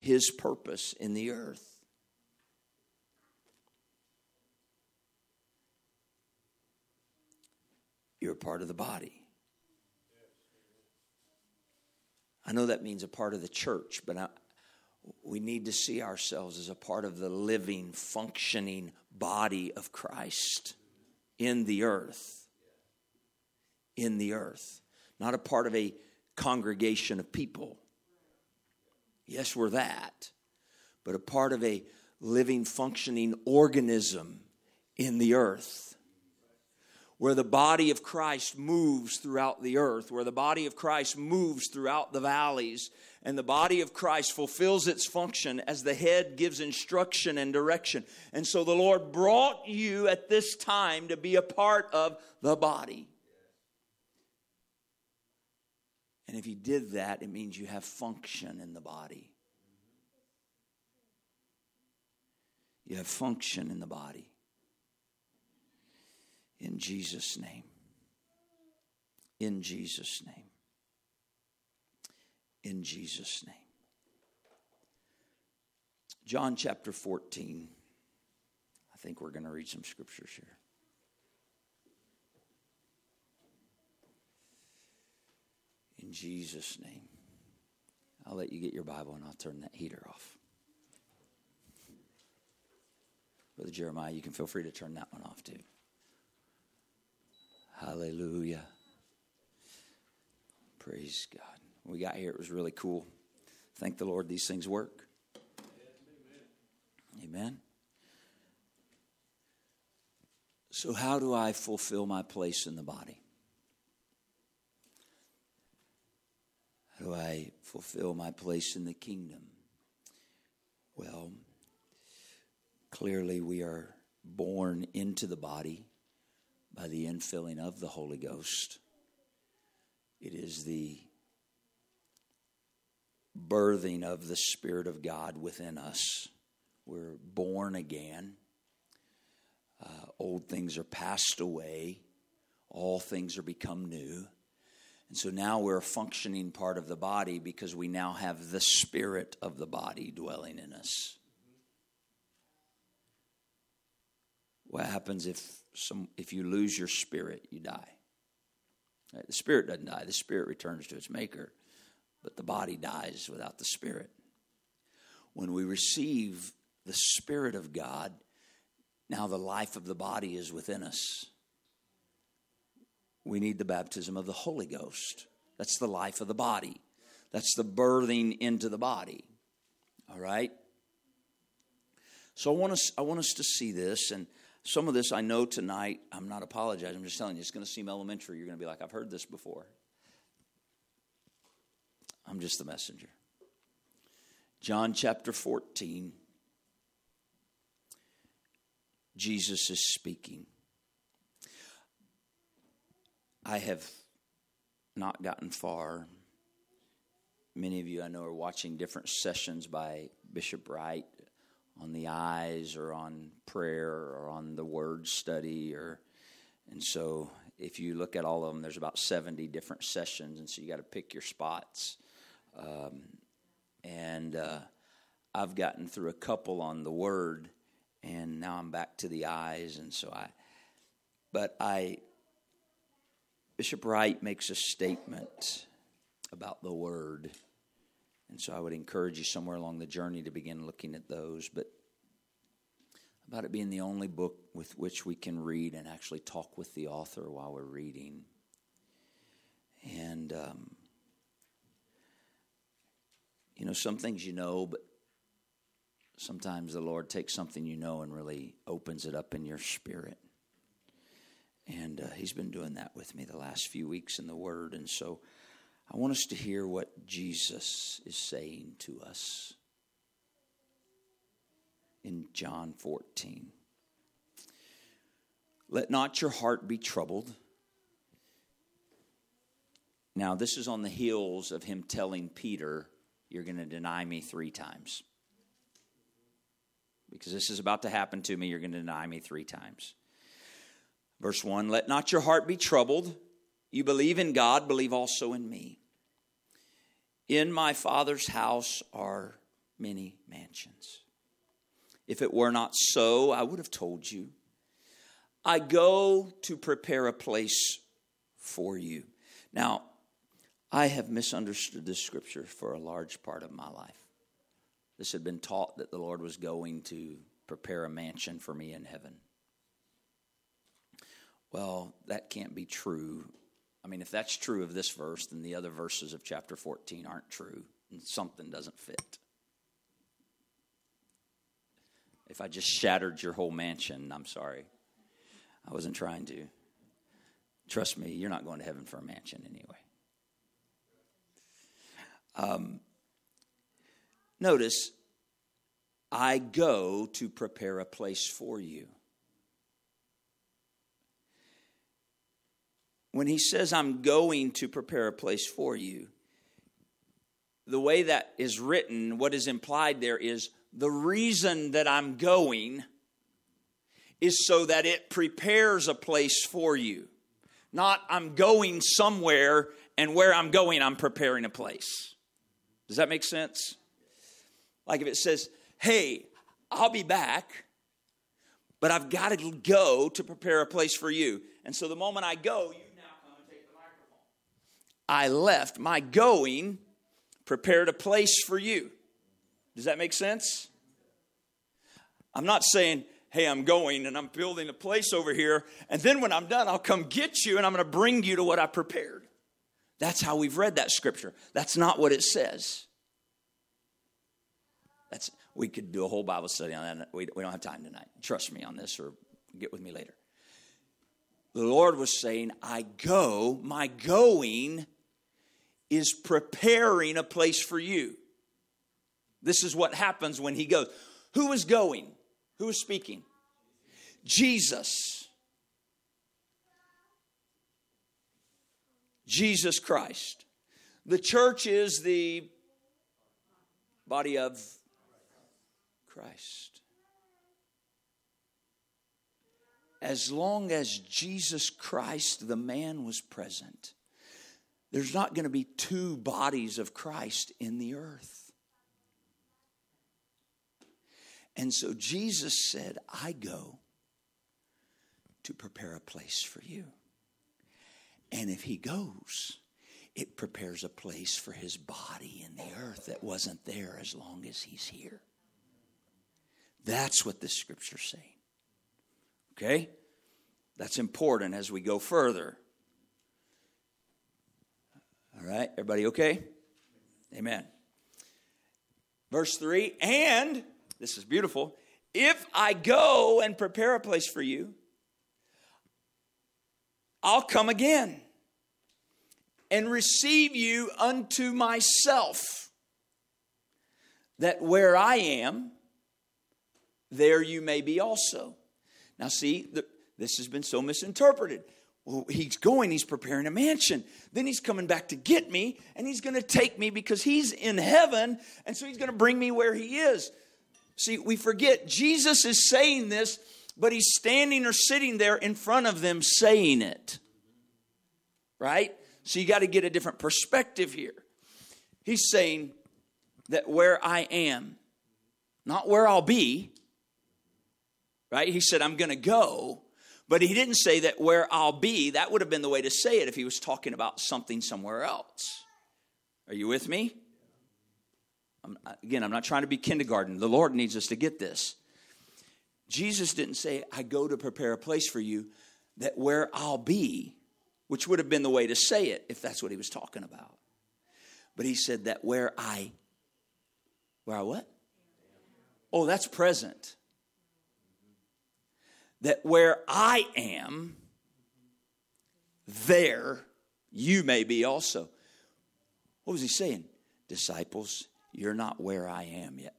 his purpose in the earth. You're a part of the body. I know that means a part of the church, but I, we need to see ourselves as a part of the living, functioning body of Christ in the earth. In the earth. Not a part of a congregation of people. Yes, we're that. But a part of a living, functioning organism in the earth where the body of Christ moves throughout the earth, where the body of Christ moves throughout the valleys, and the body of Christ fulfills its function as the head gives instruction and direction. And so the Lord brought you at this time to be a part of the body. And if you did that, it means you have function in the body. You have function in the body in Jesus' name. In Jesus' name. In Jesus' name. John chapter 14. I think we're going to read some scriptures here. Jesus' name. I'll let you get your Bible and I'll turn that heater off. Brother Jeremiah, you can feel free to turn that one off too. Hallelujah. Praise God. we got here, it was really cool. Thank the Lord these things work. Amen. Amen. So, how do I fulfill my place in the body? How do I fulfill my place in the kingdom? Well, clearly we are born into the body by the infilling of the Holy Ghost. It is the birthing of the Spirit of God within us. We're born again. Uh, old things are passed away, all things are become new. And so now we're a functioning part of the body because we now have the Spirit of the body dwelling in us. What happens if some, if you lose your spirit, you die. Right? The spirit doesn't die, the spirit returns to its maker, but the body dies without the spirit. When we receive the Spirit of God, now the life of the body is within us. We need the baptism of the Holy Ghost. That's the life of the body. That's the birthing into the body. All right? So I want us, I want us to see this, and some of this I know tonight. I'm not apologizing. I'm just telling you, it's going to seem elementary. You're going to be like, I've heard this before. I'm just the messenger. John chapter 14. Jesus is speaking. I have not gotten far. Many of you I know are watching different sessions by Bishop Wright on the eyes or on prayer or on the word study or and so if you look at all of them there's about 70 different sessions and so you got to pick your spots um, and uh, i've gotten through a couple on the word and now i'm back to the eyes and so i but i bishop wright makes a statement about the word and so I would encourage you somewhere along the journey to begin looking at those. But about it being the only book with which we can read and actually talk with the author while we're reading. And, um, you know, some things you know, but sometimes the Lord takes something you know and really opens it up in your spirit. And uh, He's been doing that with me the last few weeks in the Word. And so I want us to hear what Jesus is saying to us in John 14. Let not your heart be troubled. Now, this is on the heels of him telling Peter, You're going to deny me three times. Because this is about to happen to me, you're going to deny me three times. Verse 1 Let not your heart be troubled. You believe in God, believe also in me. In my Father's house are many mansions. If it were not so, I would have told you. I go to prepare a place for you. Now, I have misunderstood this scripture for a large part of my life. This had been taught that the Lord was going to prepare a mansion for me in heaven. Well, that can't be true. I mean, if that's true of this verse, then the other verses of chapter 14 aren't true, and something doesn't fit. If I just shattered your whole mansion, I'm sorry. I wasn't trying to. Trust me, you're not going to heaven for a mansion anyway. Um, notice, I go to prepare a place for you. When he says, I'm going to prepare a place for you, the way that is written, what is implied there is the reason that I'm going is so that it prepares a place for you. Not I'm going somewhere and where I'm going, I'm preparing a place. Does that make sense? Like if it says, hey, I'll be back, but I've got to go to prepare a place for you. And so the moment I go, you now come and take the microphone. I left. My going prepared a place for you. Does that make sense? I'm not saying, hey, I'm going and I'm building a place over here, and then when I'm done, I'll come get you and I'm going to bring you to what I prepared. That's how we've read that scripture. That's not what it says. That's we could do a whole Bible study on that. We, we don't have time tonight. Trust me on this, or get with me later. The Lord was saying, I go, my going is preparing a place for you. This is what happens when He goes. Who is going? Who is speaking? Jesus. Jesus Christ. The church is the body of Christ. As long as Jesus Christ, the man, was present, there's not going to be two bodies of Christ in the earth. And so Jesus said, I go to prepare a place for you. And if he goes, it prepares a place for his body in the earth that wasn't there as long as he's here. That's what this scripture's saying. Okay? That's important as we go further. All right, everybody okay? Amen. Verse 3 And, this is beautiful, if I go and prepare a place for you, I'll come again and receive you unto myself, that where I am, there you may be also. Now, see, the, this has been so misinterpreted. He's going, he's preparing a mansion. Then he's coming back to get me, and he's going to take me because he's in heaven, and so he's going to bring me where he is. See, we forget Jesus is saying this, but he's standing or sitting there in front of them saying it. Right? So you got to get a different perspective here. He's saying that where I am, not where I'll be, right? He said, I'm going to go. But he didn't say that where I'll be, that would have been the way to say it if he was talking about something somewhere else. Are you with me? I'm, again, I'm not trying to be kindergarten. The Lord needs us to get this. Jesus didn't say, I go to prepare a place for you, that where I'll be, which would have been the way to say it if that's what he was talking about. But he said that where I, where I what? Oh, that's present that where I am, there you may be also. What was he saying? Disciples, you're not where I am yet.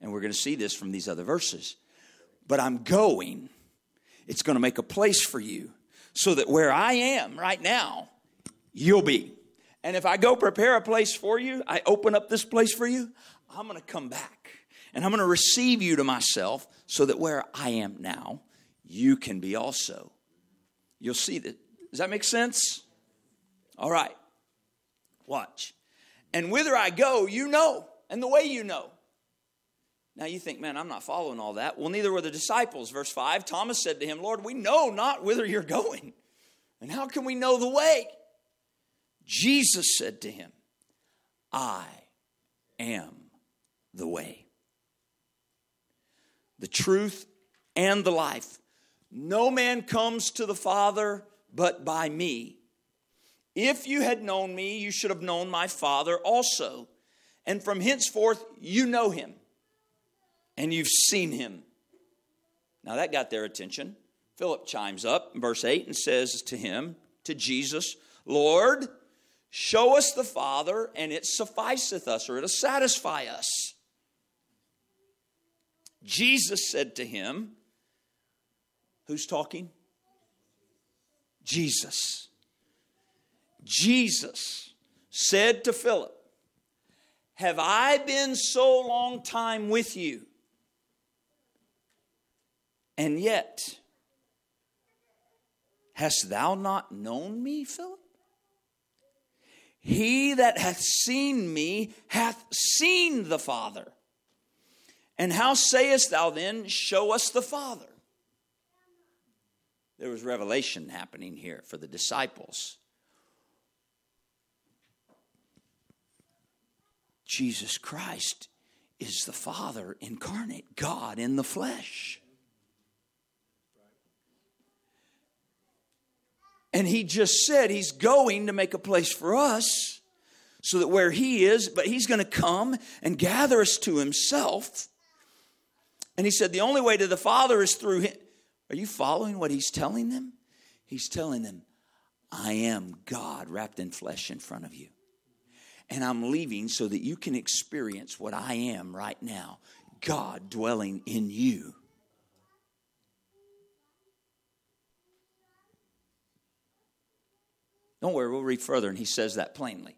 And we're going to see this from these other verses. But I'm going, it's going to make a place for you so that where I am right now, you'll be. And if I go prepare a place for you, I open up this place for you, I'm going to come back and I'm going to receive you to myself so that where I am now, you can be also. You'll see that. Does that make sense? All right. Watch. And whither I go, you know. and the way you know. Now you think, man, I'm not following all that. Well, neither were the disciples. Verse 5 Thomas said to him, Lord, we know not whither you're going, and how can we know the way? Jesus said to him, I am the way, the truth, and the life. No man comes to the Father but by me. If you had known me, you should have known my Father also. And from henceforth, you know him and you've seen him. Now that got their attention. Philip chimes up in verse 8 and says to him, to Jesus, Lord, show us the Father, and it sufficeth us, or it'll satisfy us. Jesus said to him, Who's talking? Jesus. Jesus said to Philip, Have I been so long time with you? And yet, hast thou not known me, Philip? He that hath seen me hath seen the Father. And how sayest thou then, Show us the Father? There was revelation happening here for the disciples. Jesus Christ is the Father incarnate, God in the flesh. And he just said he's going to make a place for us so that where he is, but he's going to come and gather us to himself. And he said, The only way to the Father is through him. Are you following what he's telling them? He's telling them, I am God wrapped in flesh in front of you. And I'm leaving so that you can experience what I am right now God dwelling in you. Don't worry, we'll read further, and he says that plainly.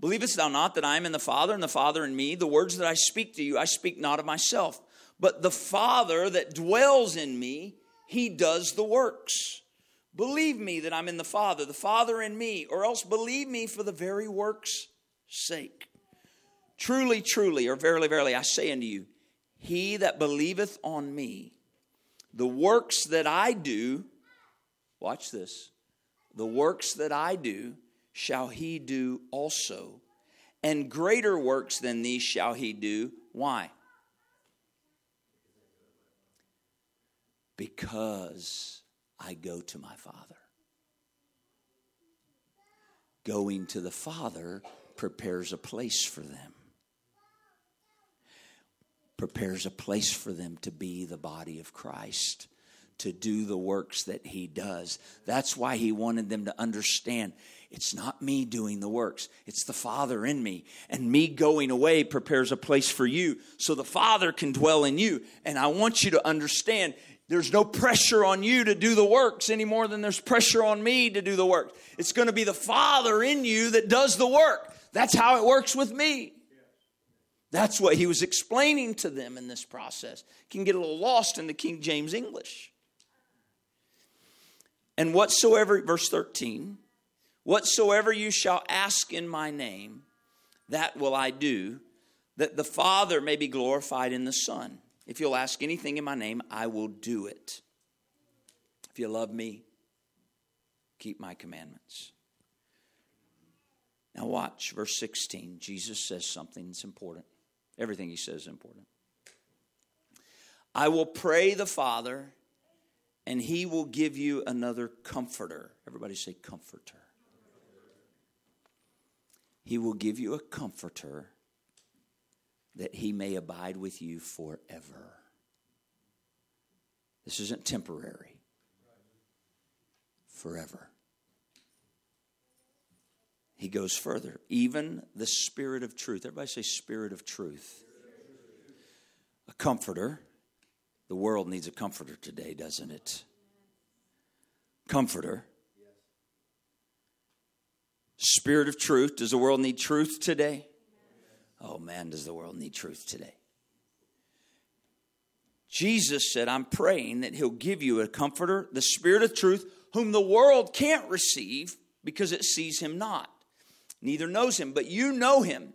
Believest thou not that I am in the Father, and the Father in me? The words that I speak to you, I speak not of myself, but the Father that dwells in me, he does the works. Believe me that I'm in the Father, the Father in me, or else believe me for the very works' sake. Truly, truly, or verily, verily, I say unto you, he that believeth on me, the works that I do, watch this, the works that I do shall he do also, and greater works than these shall he do. Why? Because I go to my Father. Going to the Father prepares a place for them, prepares a place for them to be the body of Christ to do the works that he does. That's why he wanted them to understand it's not me doing the works, it's the Father in me. And me going away prepares a place for you so the Father can dwell in you. And I want you to understand there's no pressure on you to do the works any more than there's pressure on me to do the work. It's going to be the Father in you that does the work. That's how it works with me. That's what he was explaining to them in this process. Can get a little lost in the King James English. And whatsoever, verse 13, whatsoever you shall ask in my name, that will I do, that the Father may be glorified in the Son. If you'll ask anything in my name, I will do it. If you love me, keep my commandments. Now, watch verse 16. Jesus says something that's important. Everything he says is important. I will pray the Father, and he will give you another comforter. Everybody say, comforter. He will give you a comforter that he may abide with you forever. This isn't temporary, forever. He goes further, even the Spirit of truth. Everybody say, Spirit of truth. A comforter the world needs a comforter today, doesn't it? Comforter. Spirit of truth. Does the world need truth today? Oh man, does the world need truth today? Jesus said, I'm praying that He'll give you a comforter, the Spirit of truth, whom the world can't receive because it sees Him not, neither knows Him, but you know Him,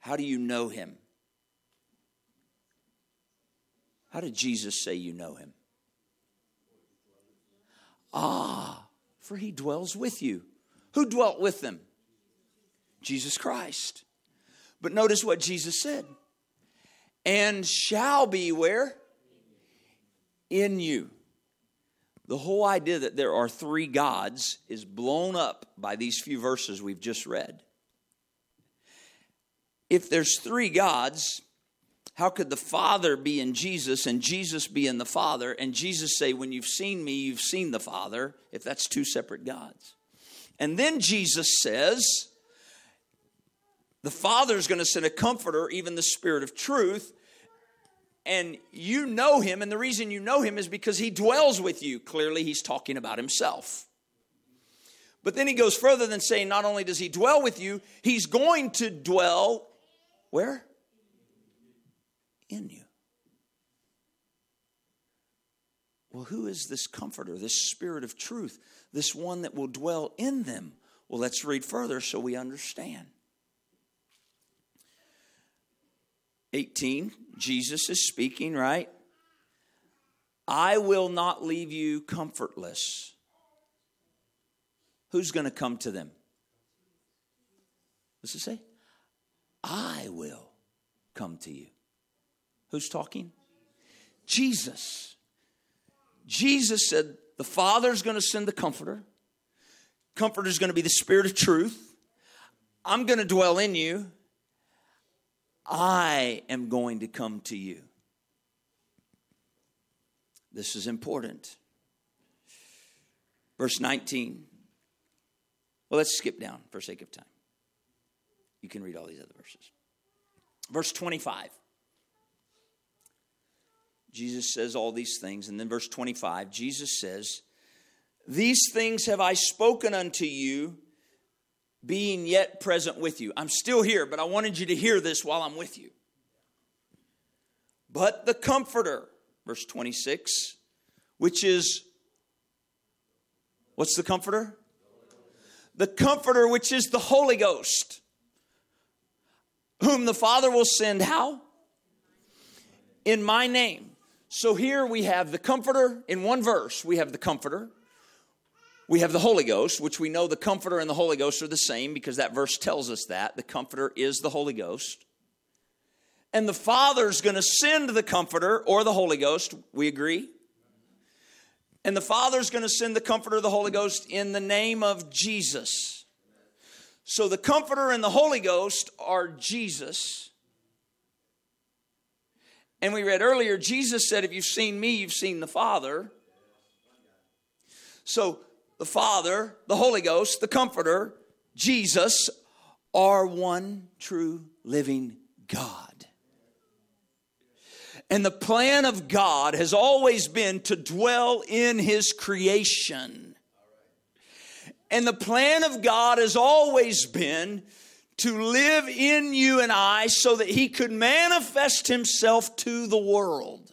How do you know him? How did Jesus say you know him? Ah, for he dwells with you. Who dwelt with them? Jesus Christ. But notice what Jesus said. And shall be where? In you. The whole idea that there are three gods is blown up by these few verses we've just read. If there's three gods, how could the Father be in Jesus and Jesus be in the Father and Jesus say, When you've seen me, you've seen the Father, if that's two separate gods? And then Jesus says, The Father is going to send a comforter, even the Spirit of truth, and you know him, and the reason you know him is because he dwells with you. Clearly, he's talking about himself. But then he goes further than saying, not only does he dwell with you, he's going to dwell where? In you. Well, who is this comforter, this spirit of truth, this one that will dwell in them? Well, let's read further so we understand. 18, Jesus is speaking, right? I will not leave you comfortless. Who's going to come to them? What's it say? I will come to you. Who's talking? Jesus. Jesus said, The Father's going to send the Comforter. Comforter is going to be the Spirit of truth. I'm going to dwell in you. I am going to come to you. This is important. Verse 19. Well, let's skip down for sake of time. You can read all these other verses. Verse 25. Jesus says all these things. And then verse 25, Jesus says, These things have I spoken unto you being yet present with you. I'm still here, but I wanted you to hear this while I'm with you. But the Comforter, verse 26, which is, what's the Comforter? The Comforter, which is the Holy Ghost, whom the Father will send how? In my name. So here we have the Comforter in one verse. We have the Comforter we have the Holy Ghost, which we know the Comforter and the Holy Ghost are the same because that verse tells us that. The Comforter is the Holy Ghost. And the Father's going to send the Comforter or the Holy Ghost. We agree? And the Father's going to send the Comforter, the Holy Ghost, in the name of Jesus. So the Comforter and the Holy Ghost are Jesus. And we read earlier, Jesus said, If you've seen me, you've seen the Father. So the Father, the Holy Ghost, the Comforter, Jesus are one true living God. And the plan of God has always been to dwell in His creation. And the plan of God has always been to live in you and I so that He could manifest Himself to the world.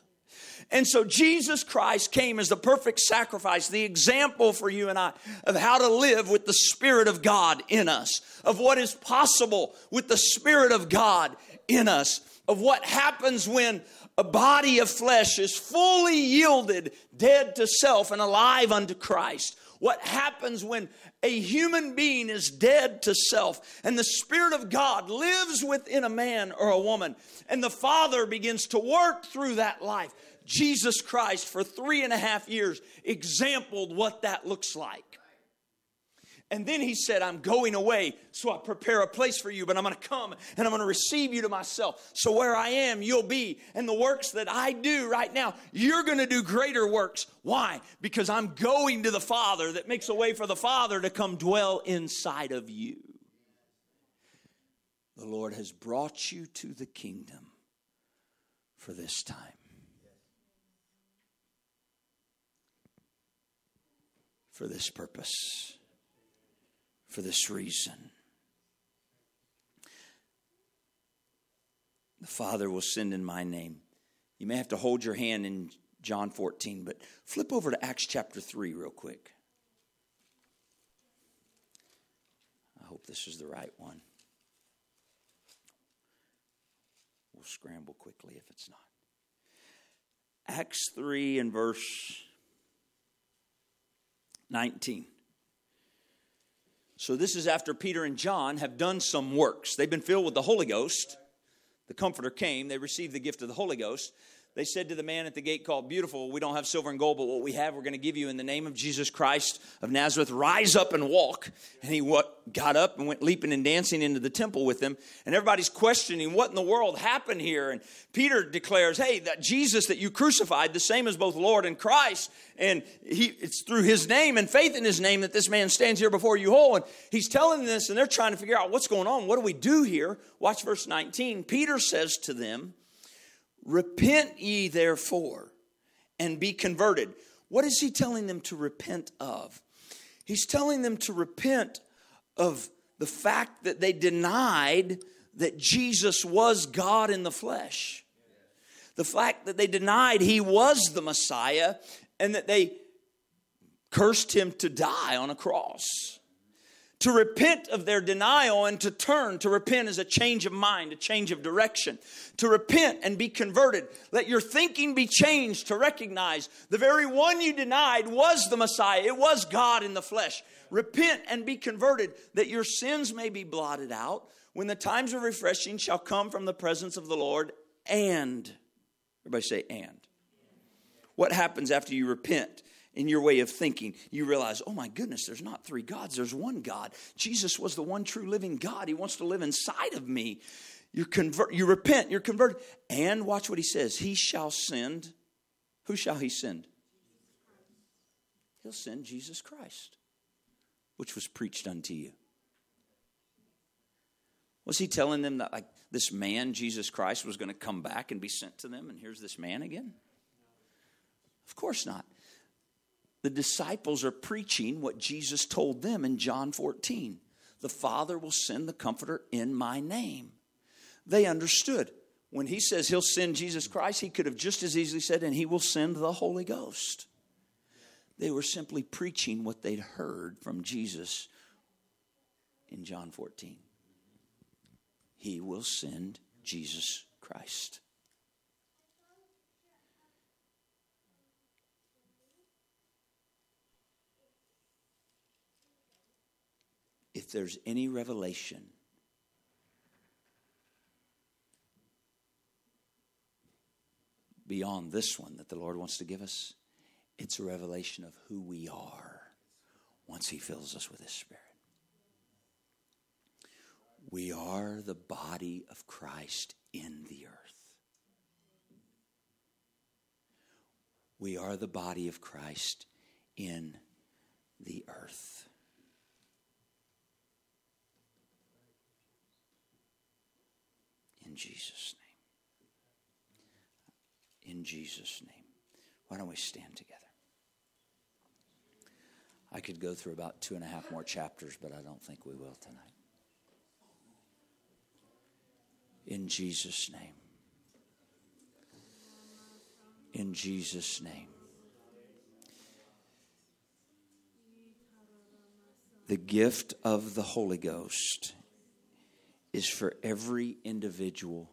And so Jesus Christ came as the perfect sacrifice, the example for you and I of how to live with the Spirit of God in us, of what is possible with the Spirit of God in us, of what happens when a body of flesh is fully yielded, dead to self, and alive unto Christ. What happens when a human being is dead to self and the Spirit of God lives within a man or a woman, and the Father begins to work through that life Jesus Christ for three and a half years exampled what that looks like. And then he said, I'm going away, so I prepare a place for you, but I'm going to come and I'm going to receive you to myself. So where I am, you'll be. And the works that I do right now, you're going to do greater works. Why? Because I'm going to the Father that makes a way for the Father to come dwell inside of you. The Lord has brought you to the kingdom for this time. for this purpose, for this reason. The Father will send in my name. You may have to hold your hand in John 14, but flip over to Acts chapter 3 real quick. I hope this is the right one. we'll scramble quickly if it's not. Acts 3 and verse 19. So, this is after Peter and John have done some works. They've been filled with the Holy Ghost. The Comforter came, they received the gift of the Holy Ghost they said to the man at the gate called Beautiful, We don't have silver and gold, but what we have, we're going to give you in the name of Jesus Christ of Nazareth. Rise up and walk. And he what, got up and went leaping and dancing into the temple with them. And everybody's questioning what in the world happened here. And Peter declares, Hey, that Jesus that you crucified, the same as both Lord and Christ. And he, it's through his name and faith in his name that this man stands here before you whole. And he's telling this, and they're trying to figure out what's going on. What do we do here? Watch verse 19. Peter says to them, Repent ye therefore and be converted. What is he telling them to repent of? He's telling them to repent of the fact that they denied that Jesus was God in the flesh. The fact that they denied he was the Messiah and that they cursed him to die on a cross to repent of their denial and to turn. To repent is a change of mind, a change of direction. To repent and be converted. Let your thinking be changed to recognize the very one you denied was the Messiah. It was God in the flesh. Repent and be converted that your sins may be blotted out when the times of refreshing shall come from the presence of the Lord. And, everybody say, and. What happens after you repent? In your way of thinking, you realize, oh my goodness, there's not three gods, there's one God. Jesus was the one true living God. He wants to live inside of me. You convert, you repent, you're converted. And watch what he says. He shall send. Who shall he send? He'll send Jesus Christ, which was preached unto you. Was he telling them that like this man, Jesus Christ, was going to come back and be sent to them, and here's this man again? Of course not the disciples are preaching what Jesus told them in John 14 The Father will send the Comforter in my name. They understood. When he says he'll send Jesus Christ, he could have just as easily said, and he will send the Holy Ghost. They were simply preaching what they'd heard from Jesus in John 14. He will send Jesus Christ. If there's any revelation beyond this one that the Lord wants to give us, it's a revelation of who we are once He fills us with His Spirit. We are the body of Christ in the earth. We are the body of Christ in the earth. In Jesus' name. In Jesus' name. Why don't we stand together? I could go through about two and a half more chapters, but I don't think we will tonight. In Jesus' name. In Jesus' name. The gift of the Holy Ghost is for every individual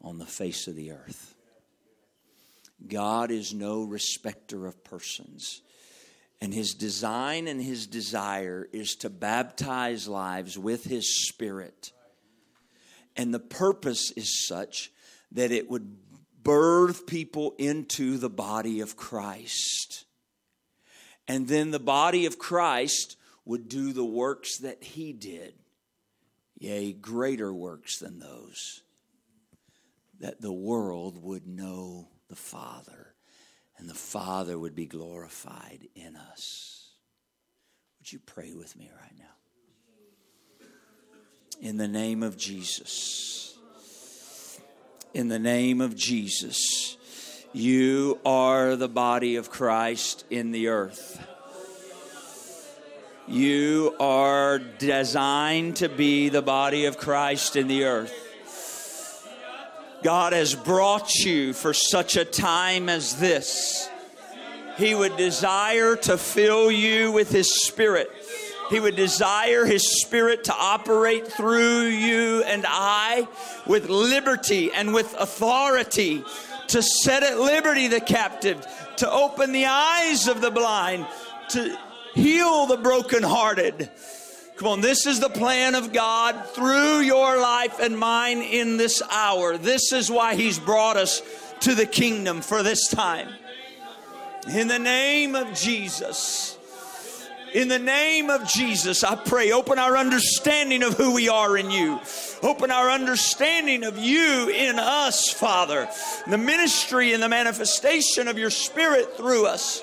on the face of the earth. God is no respecter of persons. And his design and his desire is to baptize lives with his spirit. And the purpose is such that it would birth people into the body of Christ. And then the body of Christ would do the works that he did yea, greater works than those, that the world would know the Father and the Father would be glorified in us. Would you pray with me right now? In the name of Jesus. In the name of Jesus. You are the body of Christ in the earth. You are designed to be the body of Christ in the earth. God has brought you for such a time as this. He would desire to fill you with His Spirit He would desire His Spirit to operate through you and I with liberty and with authority to set at liberty the captive, to open the eyes of the blind, to heal the brokenhearted. Come on, this is the plan of God through your life and mine in this hour. This is why He's brought us to the kingdom for this time. In the name of Jesus. In the name of Jesus, I pray, open our understanding of who we are in you. Open our understanding of you in us, Father. The ministry and the manifestation of your Spirit through us.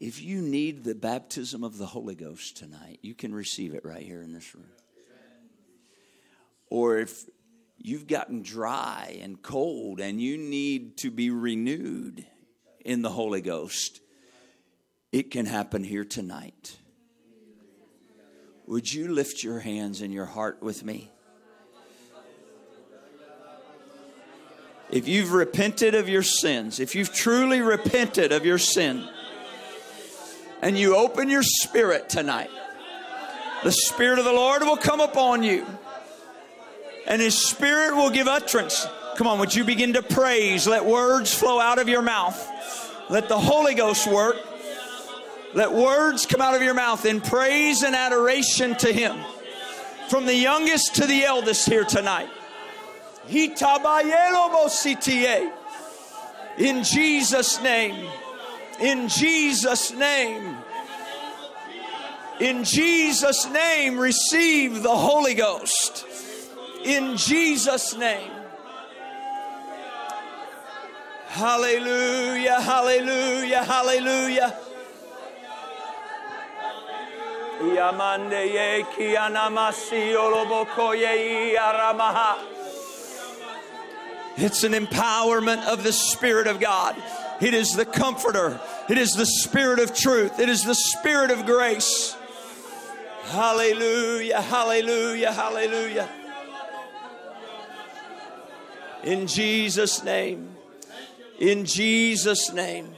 If you need the baptism of the Holy Ghost tonight, you can receive it right here in this room. Or if you've gotten dry and cold and you need to be renewed in the Holy Ghost, it can happen here tonight. Would you lift your hands and your heart with me? If you've repented of your sins, if you've truly repented of your sin, and you open your spirit tonight, the Spirit of the Lord will come upon you, and His Spirit will give utterance. Come on, would you begin to praise? Let words flow out of your mouth. Let the Holy Ghost work. Let words come out of your mouth in praise and adoration to Him. From the youngest to the eldest here tonight. In Jesus' name. In Jesus' name. In Jesus' name, receive the Holy Ghost. In Jesus' name. Hallelujah, hallelujah, hallelujah. It's an empowerment of the Spirit of God. It is the comforter. It is the Spirit of truth. It is the Spirit of grace. Hallelujah, hallelujah, hallelujah. In Jesus' name. In Jesus' name.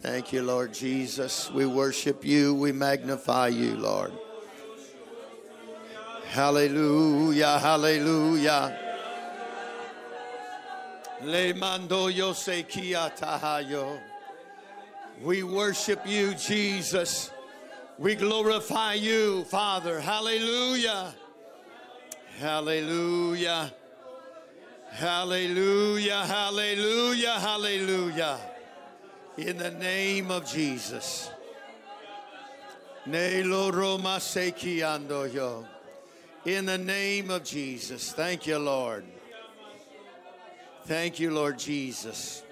Thank you, Lord Jesus. We worship you. We magnify you, Lord. Hallelujah, hallelujah. Le mando yo se tahayo. We worship you, Jesus. We glorify you, Father. Hallelujah. Hallelujah. Hallelujah. Hallelujah. Hallelujah. In the name of Jesus. Ne lo roma se yo in the name of Jesus. Thank you, Lord. Thank you, Lord Jesus.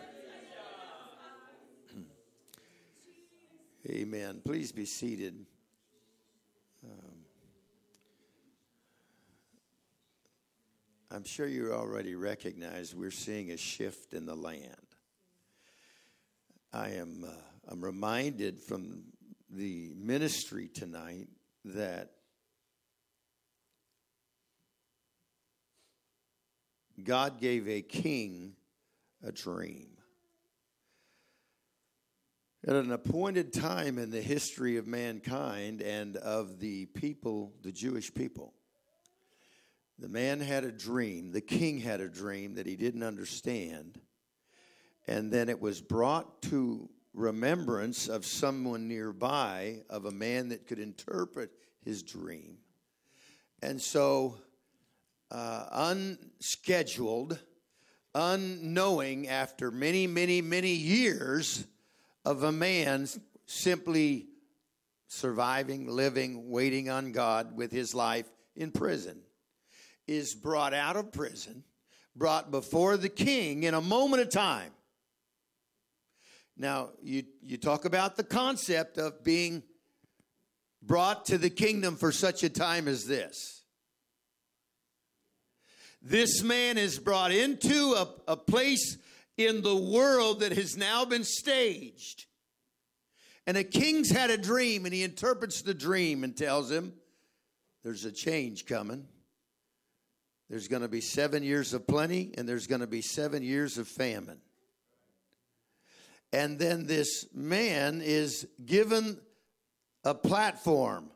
Amen. Please be seated. Um, I'm sure you already recognize we're seeing a shift in the land. I am uh, I'm reminded from the ministry tonight that God gave a king a dream. At an appointed time in the history of mankind and of the people, the Jewish people, the man had a dream, the king had a dream that he didn't understand, and then it was brought to remembrance of someone nearby, of a man that could interpret his dream. And so uh, unscheduled, unknowing, after many, many, many years of a man simply surviving, living, waiting on God with his life in prison, is brought out of prison, brought before the king in a moment of time. Now, you, you talk about the concept of being brought to the kingdom for such a time as this. This man is brought into a, a place in the world that has now been staged. And a king's had a dream, and he interprets the dream and tells him, There's a change coming. There's going to be seven years of plenty, and there's going to be seven years of famine. And then this man is given a platform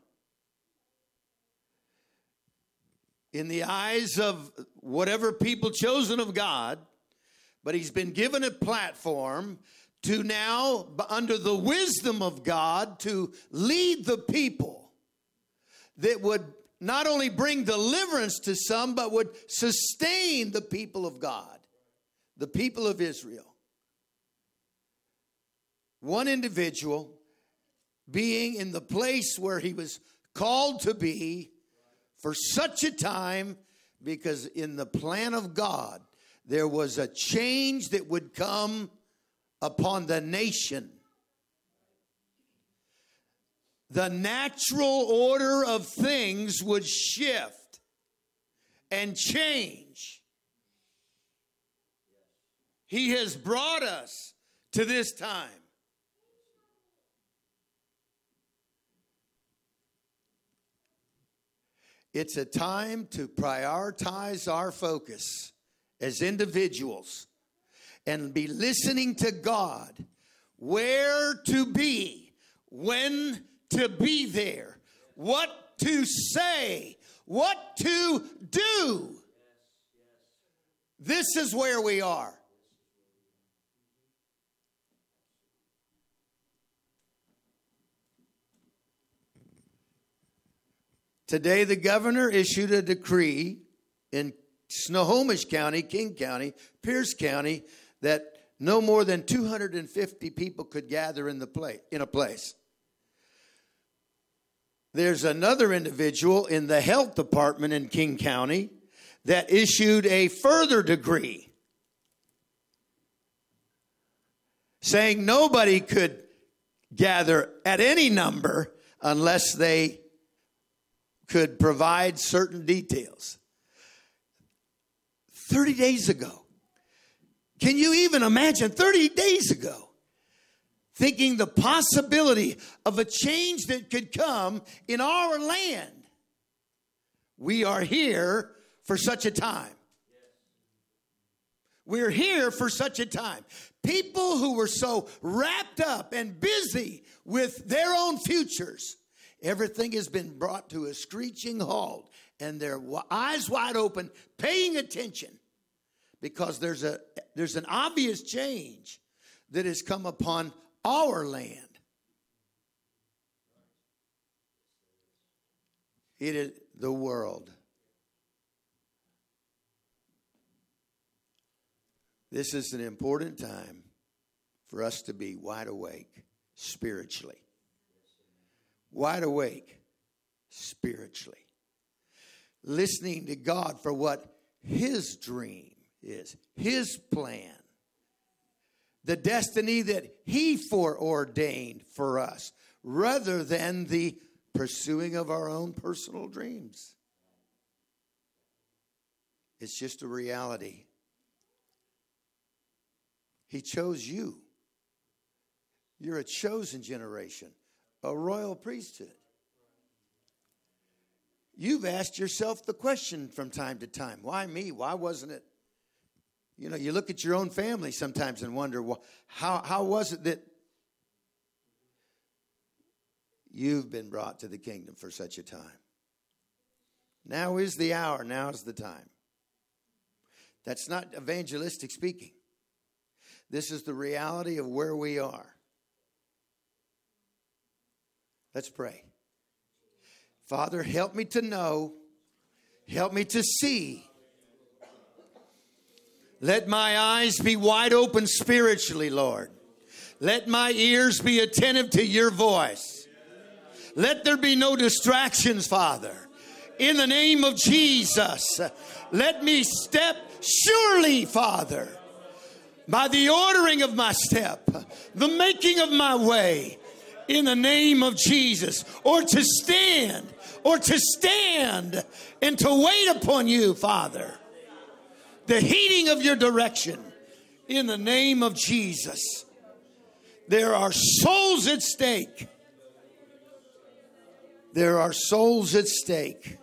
in the eyes of whatever people chosen of God, but he's been given a platform to now, under the wisdom of God, to lead the people that would not only bring deliverance to some, but would sustain the people of God, the people of Israel. One individual being in the place where he was called to be for such a time because in the plan of God, there was a change that would come upon the nation. The natural order of things would shift and change. He has brought us to this time. It's a time to prioritize our focus as individuals and be listening to God where to be, when to be there, what to say, what to do. This is where we are. Today, the governor issued a decree in Snohomish County, King County, Pierce County, that no more than 250 people could gather in the place in a place. There's another individual in the health department in King County that issued a further decree saying nobody could gather at any number unless they could provide certain details. 30 days ago. Can you even imagine 30 days ago thinking the possibility of a change that could come in our land? We are here for such a time. We're here for such a time. People who were so wrapped up and busy with their own futures Everything has been brought to a screeching halt, and their eyes wide open, paying attention, because there's a there's an obvious change that has come upon our land. It is the world. This is an important time for us to be wide awake spiritually wide awake spiritually, listening to God for what His dream is, His plan, the destiny that He foreordained for us, rather than the pursuing of our own personal dreams. It's just a reality. He chose you. You're a chosen generation a royal priesthood. You've asked yourself the question from time to time why me? Why wasn't it? You know, you look at your own family sometimes and wonder, well, how, how was it that you've been brought to the kingdom for such a time? Now is the hour, now is the time. That's not evangelistic speaking. This is the reality of where we are. Let's pray. Father, help me to know, help me to see. Let my eyes be wide open spiritually, Lord. Let my ears be attentive to your voice. Let there be no distractions, Father. In the name of Jesus, let me step surely, Father. by the ordering of my step, the making of my way in the name of Jesus, or to stand, or to stand and to wait upon you, Father. The heating of your direction in the name of Jesus. There are souls at stake. There are souls at stake.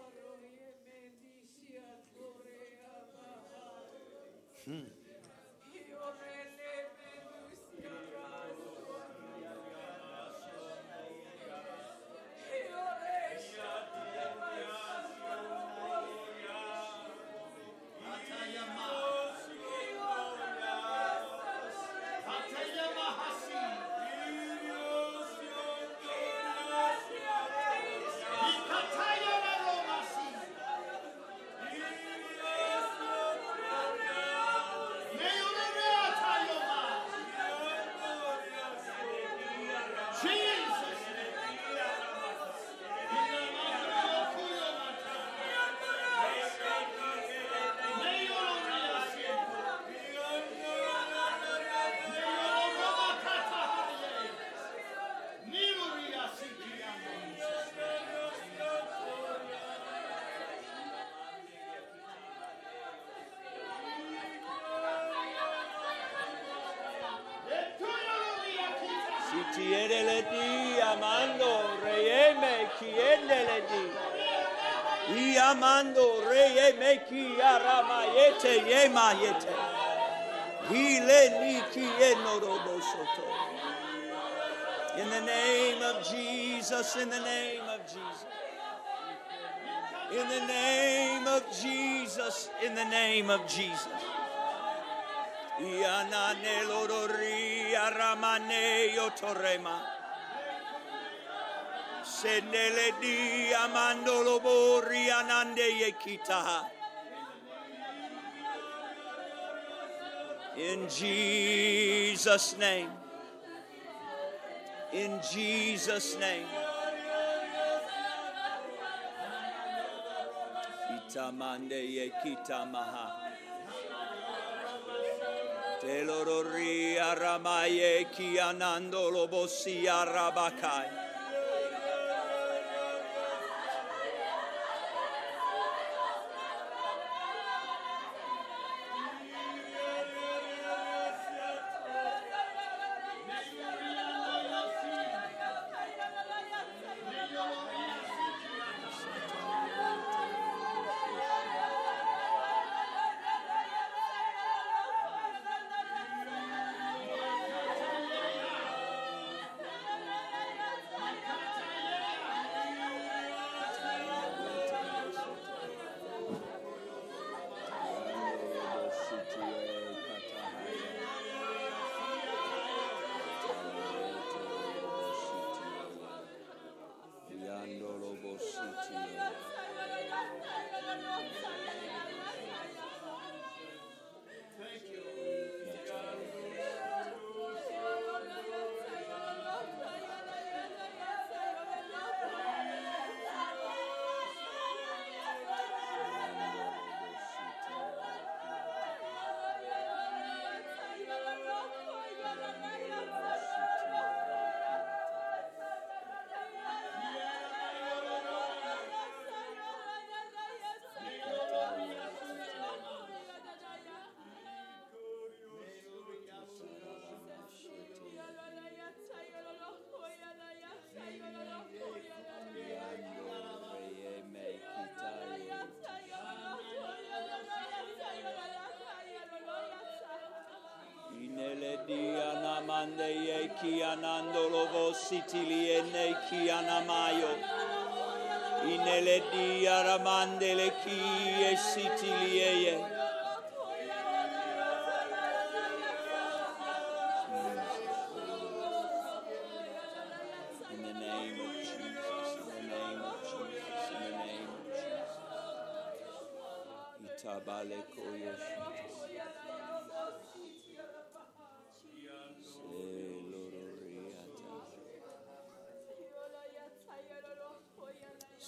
Amando reyeme eh, ki aramayete yemayete. Hile ni kieno soto. In the name of Jesus, in the name of Jesus. In the name of Jesus, in the name of Jesus. Yotorema. Sendele di amando lobori anande yekita. In Jesus' name. In Jesus' name. Itamande yekita maha. Telorori aramaye ki anando lobosi ki anando lovo sitili ene ki anamayo. Inele di aramande le ki e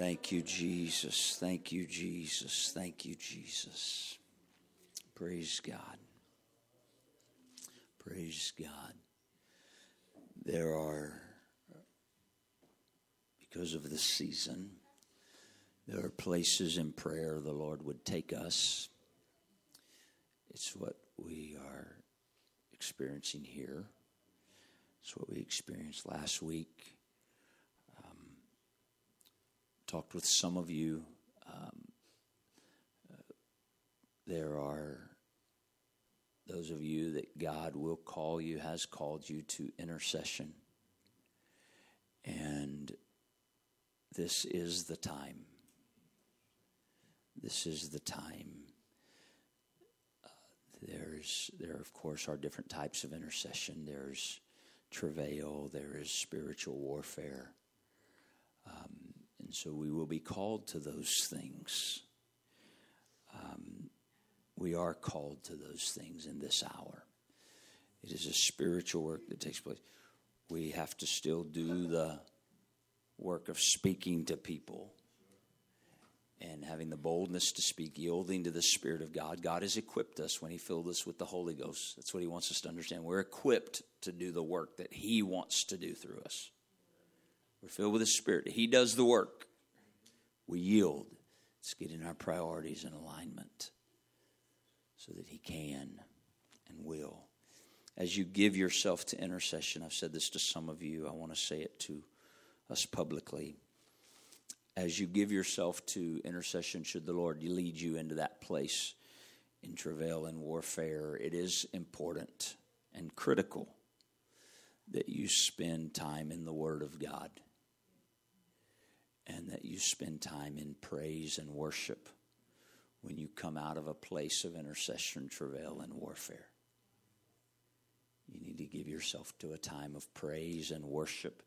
Thank you, Jesus. Thank you, Jesus. Thank you, Jesus. Praise God. Praise God. There are, because of the season, there are places in prayer the Lord would take us. It's what we are experiencing here. It's what we experienced last week talked with some of you. Um, uh, there are those of you that God will call you, has called you to intercession. And this is the time. This is the time. Uh, there's there of course are different types of intercession. There's travail. There is spiritual warfare. Um, and so we will be called to those things. Um, we are called to those things in this hour. It is a spiritual work that takes place. We have to still do the work of speaking to people and having the boldness to speak, yielding to the Spirit of God. God has equipped us when He filled us with the Holy Ghost. That's what He wants us to understand. We're equipped to do the work that He wants to do through us. We're filled with the Spirit. He does the work. We yield. It's getting our priorities in alignment so that He can and will. As you give yourself to intercession, I've said this to some of you, I want to say it to us publicly. As you give yourself to intercession, should the Lord lead you into that place in travail and warfare, it is important and critical that you spend time in the Word of God and that you spend time in praise and worship when you come out of a place of intercession, travail, and warfare. You need to give yourself to a time of praise and worship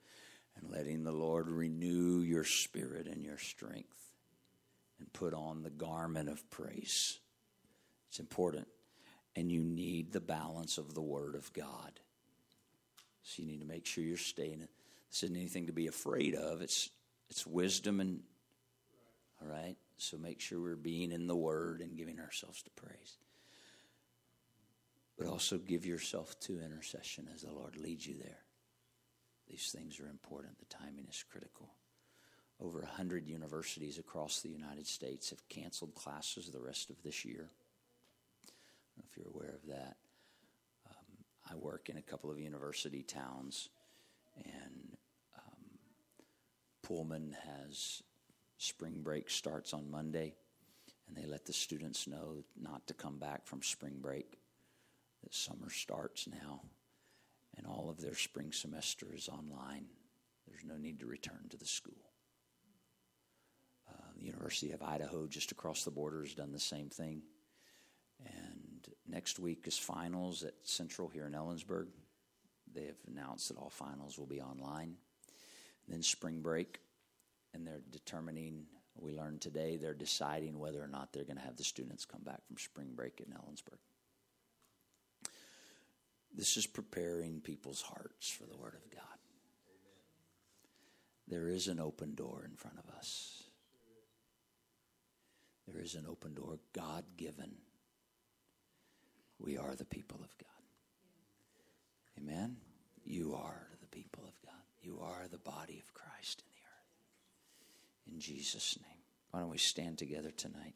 and letting the Lord renew your spirit and your strength and put on the garment of praise. It's important. And you need the balance of the Word of God. So you need to make sure you're staying. This isn't anything to be afraid of. It's it's wisdom and all right. So make sure we're being in the Word and giving ourselves to praise. But also give yourself to intercession as the Lord leads you there. These things are important. The timing is critical. Over 100 universities across the United States have canceled classes the rest of this year. If you're aware of that. Um, I work in a couple of university towns, and Pullman has spring break starts on Monday, and they let the students know not to come back from spring break. That summer starts now, and all of their spring semester is online. There's no need to return to the school. Uh, the University of Idaho, just across the border, has done the same thing. And next week is finals at Central here in Ellensburg. They have announced that all finals will be online then spring break, and they're determining. We learned today they're deciding whether or not they're going to have the students come back from spring break in Ellensburg. This is preparing people's hearts for the Word of God. There is an open door in front of us. There is an open door, God given. We are the people of God. Amen? You are the people of. You are the body of Christ in the earth. In Jesus' name. Why don't we stand together tonight?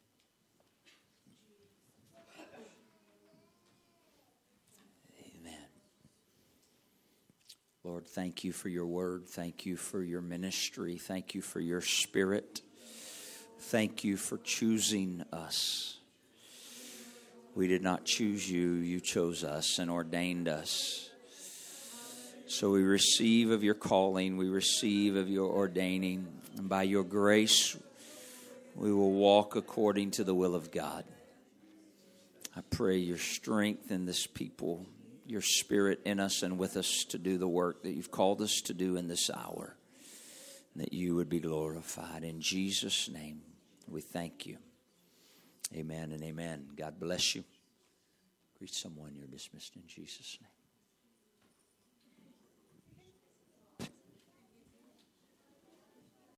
Amen. Lord, thank you for your word. Thank you for your ministry. Thank you for your spirit. Thank you for choosing us. We did not choose you, you chose us and ordained us. So we receive of your calling, we receive of your ordaining, and by your grace, We will walk according to the will of God. I pray your strength in this people, your spirit in us and with us to do the work that you've called us to do in this hour, that you would be glorified. In Jesus' name, we thank you. Amen and amen. God bless you. Greet someone. You're dismissed in Jesus' name.